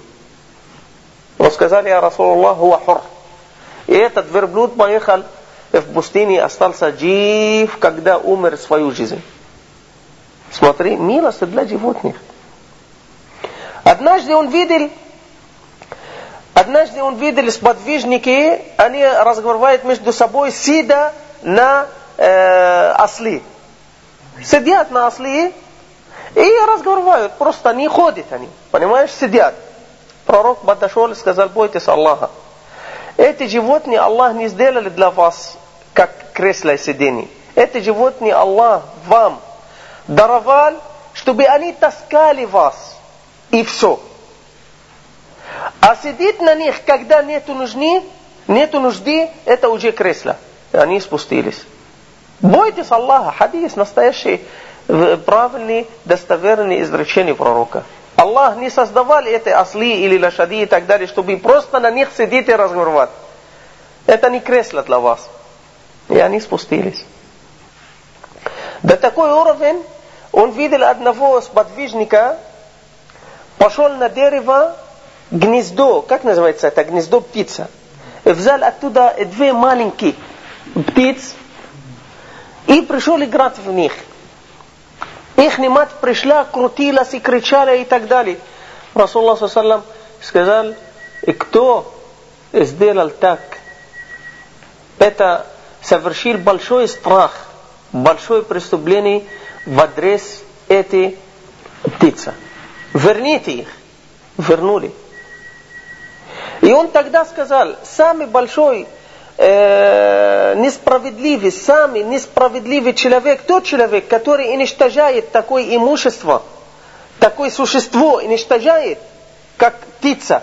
Он сказали, я Расулуллах, хуа хур. И этот верблюд поехал в пустыне, остался жив, когда умер свою жизнь. Смотри, милость для животных. Однажды он видел, однажды он видел сподвижники, они разговаривают между собой, сидя на э, осли. Сидят на осли и разговаривают, просто не ходят они, понимаешь, сидят. Пророк подошел и сказал, бойтесь Аллаха. Эти животные Аллах не сделали для вас, как кресло и сиденье. Эти животные Аллах вам даровал, чтобы они таскали вас. И все. А сидеть на них, когда нету нужды, нету нужды, это уже кресло. И они спустились. Бойтесь Аллаха, хадис, настоящий, правильный, достоверный изречение пророка. Аллах не создавал эти осли или лошади и так далее, чтобы просто на них сидеть и разговаривать. Это не кресло для вас. И они спустились. До такой уровень он видел одного сподвижника, пошел на дерево, гнездо, как называется это, гнездо птица. Взял оттуда две маленькие птиц и пришел играть в них. Их мать пришла, крутилась и кричала и так далее. Расулла саллам сказал, и кто сделал так? Это совершил большой страх, большое преступление в адрес этой птицы. Верните их. Вернули. И он тогда сказал, самый большой э, несправедливый, самый несправедливый человек, тот человек, который уничтожает такое имущество, такое существо, уничтожает, как птица,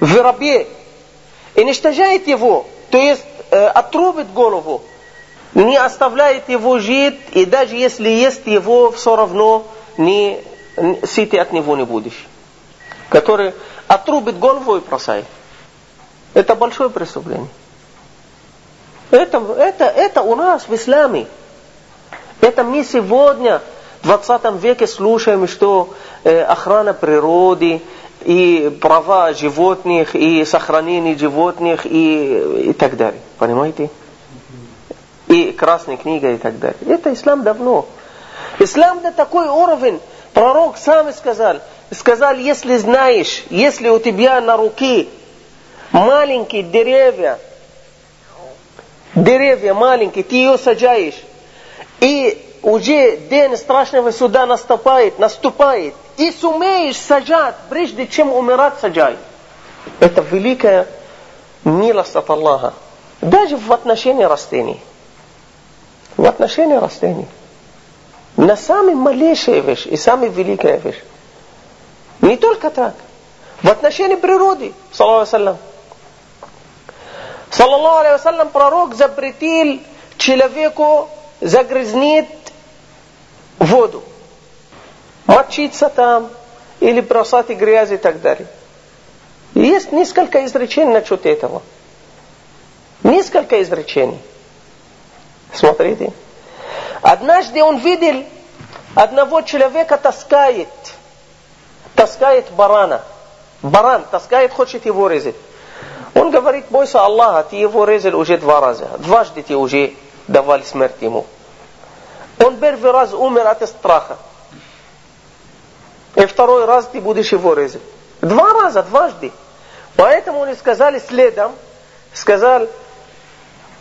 в рабе, уничтожает его, то есть э, отрубит голову, не оставляет его жить, и даже если есть его, все равно не сытый от него не будешь. Который отрубит голову и бросает. Это большое преступление. Это, это, это у нас в исламе. Это мы сегодня, в 20 веке, слушаем, что э, охрана природы, и права животных, и сохранение животных, и, и так далее. Понимаете? И красная книга, и так далее. Это ислам давно. Ислам на такой уровень. Пророк сам сказал, сказал, если знаешь, если у тебя на руке маленькие деревья, деревья маленькие, ты ее сажаешь, и уже день страшного суда наступает, наступает, и сумеешь сажать, прежде чем умирать, сажай. Это великая милость от Аллаха. Даже в отношении растений. В отношении растений. На самая малейшая вещь и самая великая вещь. Не только так. В отношении природы, саллаху Саллаллаху алейхи пророк запретил человеку загрязнить воду. Мочиться там или бросать грязь и так далее. Есть несколько изречений насчет этого. Несколько изречений. Смотрите. Однажды он видел одного человека таскает, таскает барана. Баран таскает, хочет его резать. Он говорит, бойся Аллаха, ты его резал уже два раза. Дважды ты уже давали смерть ему. Он первый раз умер от страха. И второй раз ты будешь его резать. Два раза, дважды. Поэтому они сказали следом, сказал,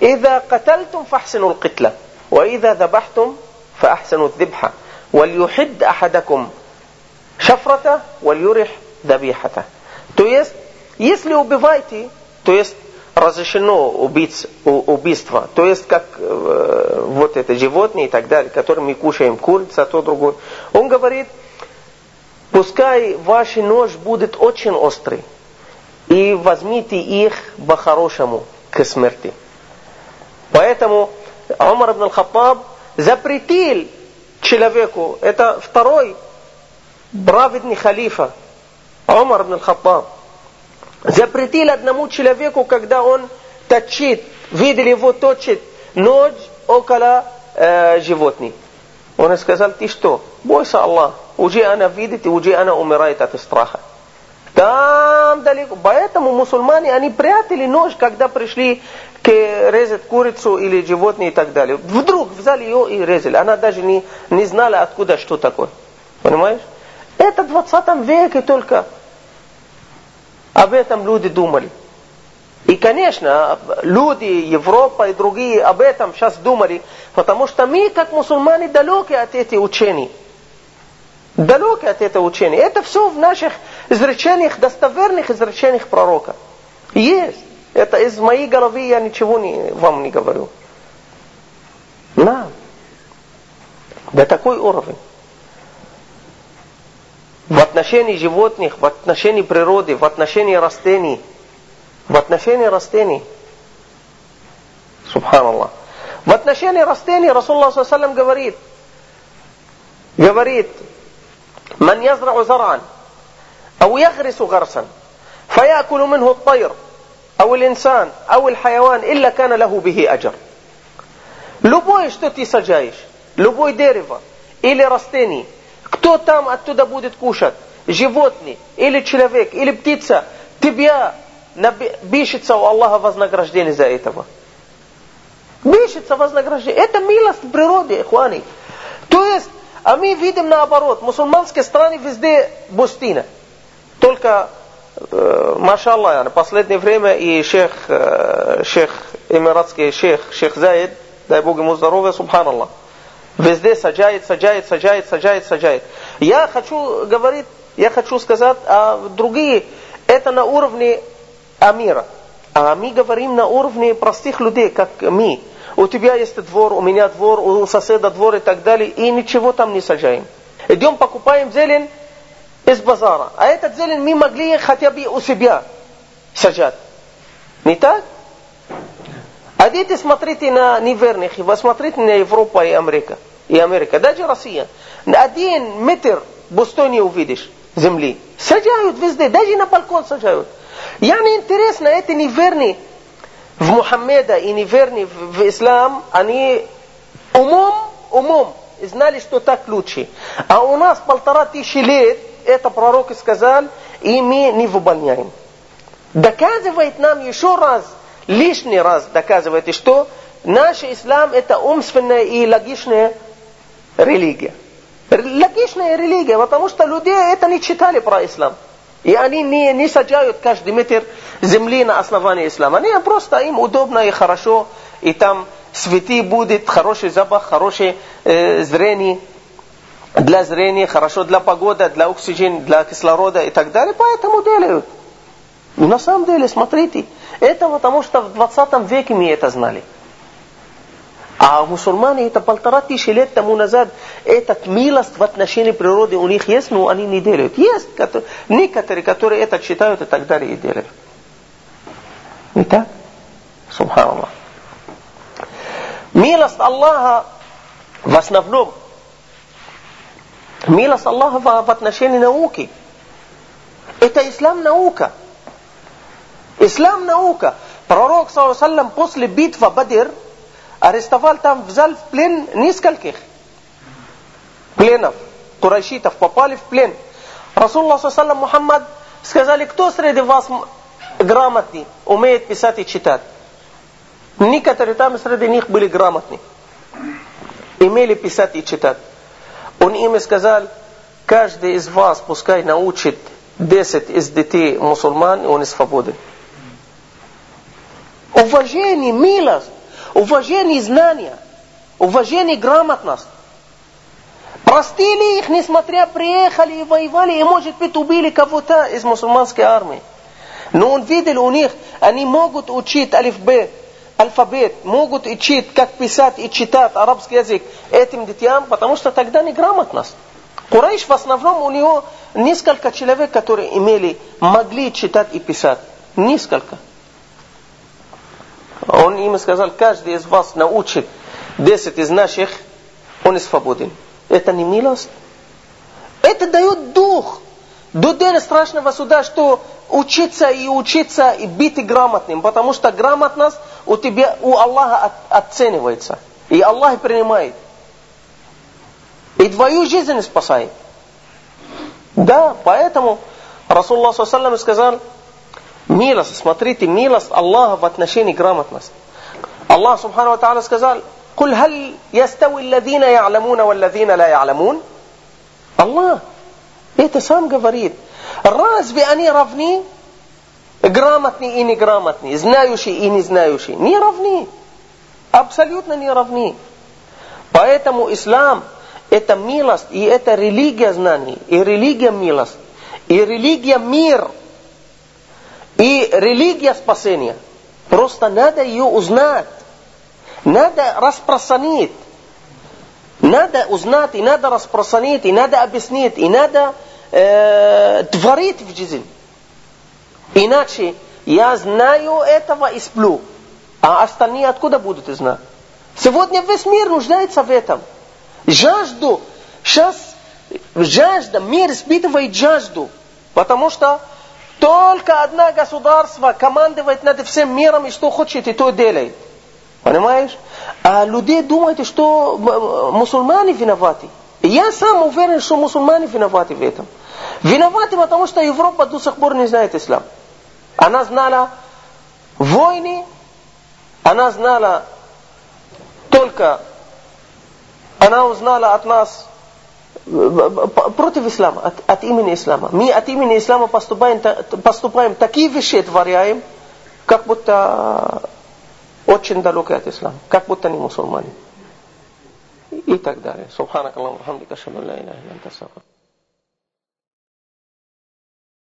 إذا قتلتم فاحسنوا القتلة وإذا ذبحتم فأحسنوا الذبحة وليحد أحدكم шафрата валь дабихата. То есть, если убиваете, то есть разрешено убить, убийство, то есть как э, вот это животные и так далее, которые мы кушаем, курица, то другое. Он говорит, пускай ваш нож будет очень острый, и возьмите их по-хорошему к смерти. Поэтому Умар ибн al-Хаттаб запретил человеку, это второй праведный халифа, Умар ибн Хаттаб, запретил одному человеку, когда он точит, видели его точит нож около э, животных. Он сказал, ты что, бойся Аллах, уже она видит, и уже она умирает от страха. Там далеко. Поэтому мусульмане, они прятали нож, когда пришли к резать курицу или животное и так далее. Вдруг взяли ее и резали. Она даже не, не знала, откуда что такое. Понимаешь? Это в 20 веке только об этом люди думали. И, конечно, люди, Европа и другие об этом сейчас думали, потому что мы, как мусульмане, далеки от этих учений. Далеки от этого учения. Это все в наших изречениях, достоверных изречениях пророка. Есть. Это из моей головы я ничего не, вам не говорю. На. До такой уровень в отношении животных, в отношении природы, в отношении растений. В отношении растений. Субханаллах. В отношении растений Расулла Саллам говорит, говорит, من يزرع زرعا أو يغرس غرسا فيأكل منه الطير أو الإنسان أو الحيوان إلا كان له به أجر Любое, что ты сажаешь, любое дерево или растение – Кто там оттуда будет кушать? Животный, или человек, или птица. Тебя бишится у Аллаха вознаграждение за этого. Бишится вознаграждение. Это милость в природе, ихвани. То есть, а мы видим наоборот, мусульманские страны везде пустыня. Только, э, машаллах, в последнее время и шейх, э, шейх, эмиратский шейх, шейх Заид, дай Бог ему здоровья, субханаллах. Везде сажает, сажает, сажает, сажает, сажает. Я хочу говорить, я хочу сказать, а другие, это на уровне Амира. А мы говорим на уровне простых людей, как мы. У тебя есть двор, у меня двор, у соседа двор и так далее, и ничего там не сажаем. Идем покупаем зелень из базара. А этот зелень мы могли хотя бы у себя сажать. Не так? А идите смотрите на неверных, и вы смотрите на Европу и Америка. И Америка, даже Россия. Один метр пустой не увидишь земли. Сажают везде, даже на балкон сажают. Я не интересно, эти неверные в Мухаммеда и неверные в ислам, они умом, умом знали, что так лучше. А у нас полтора тысячи лет, это пророк сказал, и мы не выполняем. Доказывает нам еще раз лишний раз доказывает, что наш ислам это умственная и логичная религия. Логичная религия, потому что люди это не читали про ислам. И они не, не сажают каждый метр земли на основании ислама. Они просто им удобно и хорошо, и там свети будет, хороший запах, хорошее э, зрение, для зрения, хорошо для погоды, для оксигена, для кислорода и так далее, поэтому делают. И на самом деле, смотрите, это потому что в 20 веке мы это знали. А мусульмане это полтора тысячи лет тому назад, этот милость в отношении природы у них есть, но они не делают. Есть которые, некоторые, которые это читают и так далее и делают. Не так? Милость Аллаха в основном, милость Аллаха в отношении науки. Это ислам наука. Ислам наука. Пророк, саллаллаху после битвы Бадр арестовал там, взял в плен нескольких пленов. Курайшитов попали в плен. Расулла, саллаллаху Мухаммад сказали, кто среди вас грамотный, умеет писать и читать. Некоторые там среди них были грамотны. Имели писать и читать. Он им сказал, каждый из вас пускай научит 10 из детей мусульман, и он свободен. Уважение, милость, уважение знания, уважение грамотность. Простили их, несмотря приехали и воевали, и, может быть, убили кого-то из мусульманской армии. Но он видел у них, они могут учить алифбе, алфавит, могут учить, как писать и читать арабский язык этим детям, потому что тогда неграмотность. Курайш в основном у него несколько человек, которые имели, могли читать и писать. Несколько. Он им сказал, каждый из вас научит 10 из наших, он свободен. Это не милость. Это дает дух. До дня страшного суда, что учиться и учиться и быть грамотным, потому что грамотность у тебя, у Аллаха оценивается. И Аллах принимает. И твою жизнь спасает. Да, поэтому Расулла сказал, милость, смотрите, милость Аллаха в отношении грамотности. Аллах Субхану Ва Та'ala сказал, قل هل يستوي الذين يعلمون والذين لا يعلمون Аллах это сам говорит. Разве они равны? Грамотные и неграмотные, знающие и не знающие. Не равны. Абсолютно не равны. Поэтому ислам это милость, и это религия знаний, и религия милость, и религия мир, и религия спасения. Просто надо ее узнать. Надо распространить. Надо узнать, и надо распространить, и надо объяснить, и надо э, творить в жизни. Иначе я знаю этого и сплю. А остальные откуда будут знать? Сегодня весь мир нуждается в этом. Жажду. Сейчас жажда, мир испытывает жажду. Потому что только одно государство командует над всем миром и что хочет, и то делает. Понимаешь? А люди думают, что мусульмане виноваты. Я сам уверен, что мусульмане виноваты в этом. Виноваты, потому что Европа до сих пор не знает ислам. Она знала войны, она знала только, она узнала от нас против ислама, от, от имени ислама. Мы от имени ислама поступаем, поступаем такие вещи творяем, как будто очень далеки от ислама, как будто не мусульмане. И так далее. Субханак Аллаху хамдика, шаду ла иляха илля